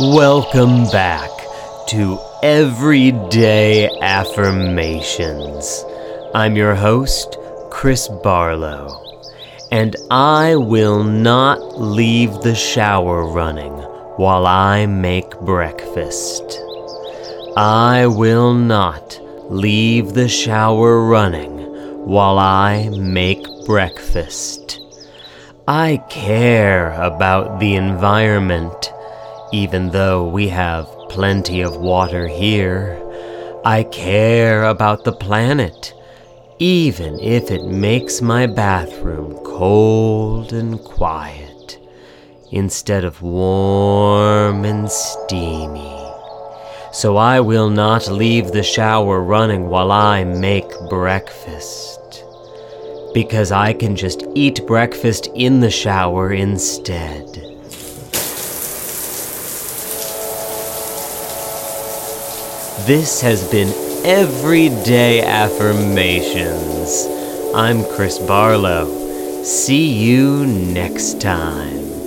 Welcome back to Everyday Affirmations. I'm your host, Chris Barlow, and I will not leave the shower running while I make breakfast. I will not leave the shower running while I make breakfast. I care about the environment even though we have plenty of water here, I care about the planet, even if it makes my bathroom cold and quiet, instead of warm and steamy. So I will not leave the shower running while I make breakfast. Because I can just eat breakfast in the shower instead. This has been Everyday Affirmations. I'm Chris Barlow. See you next time.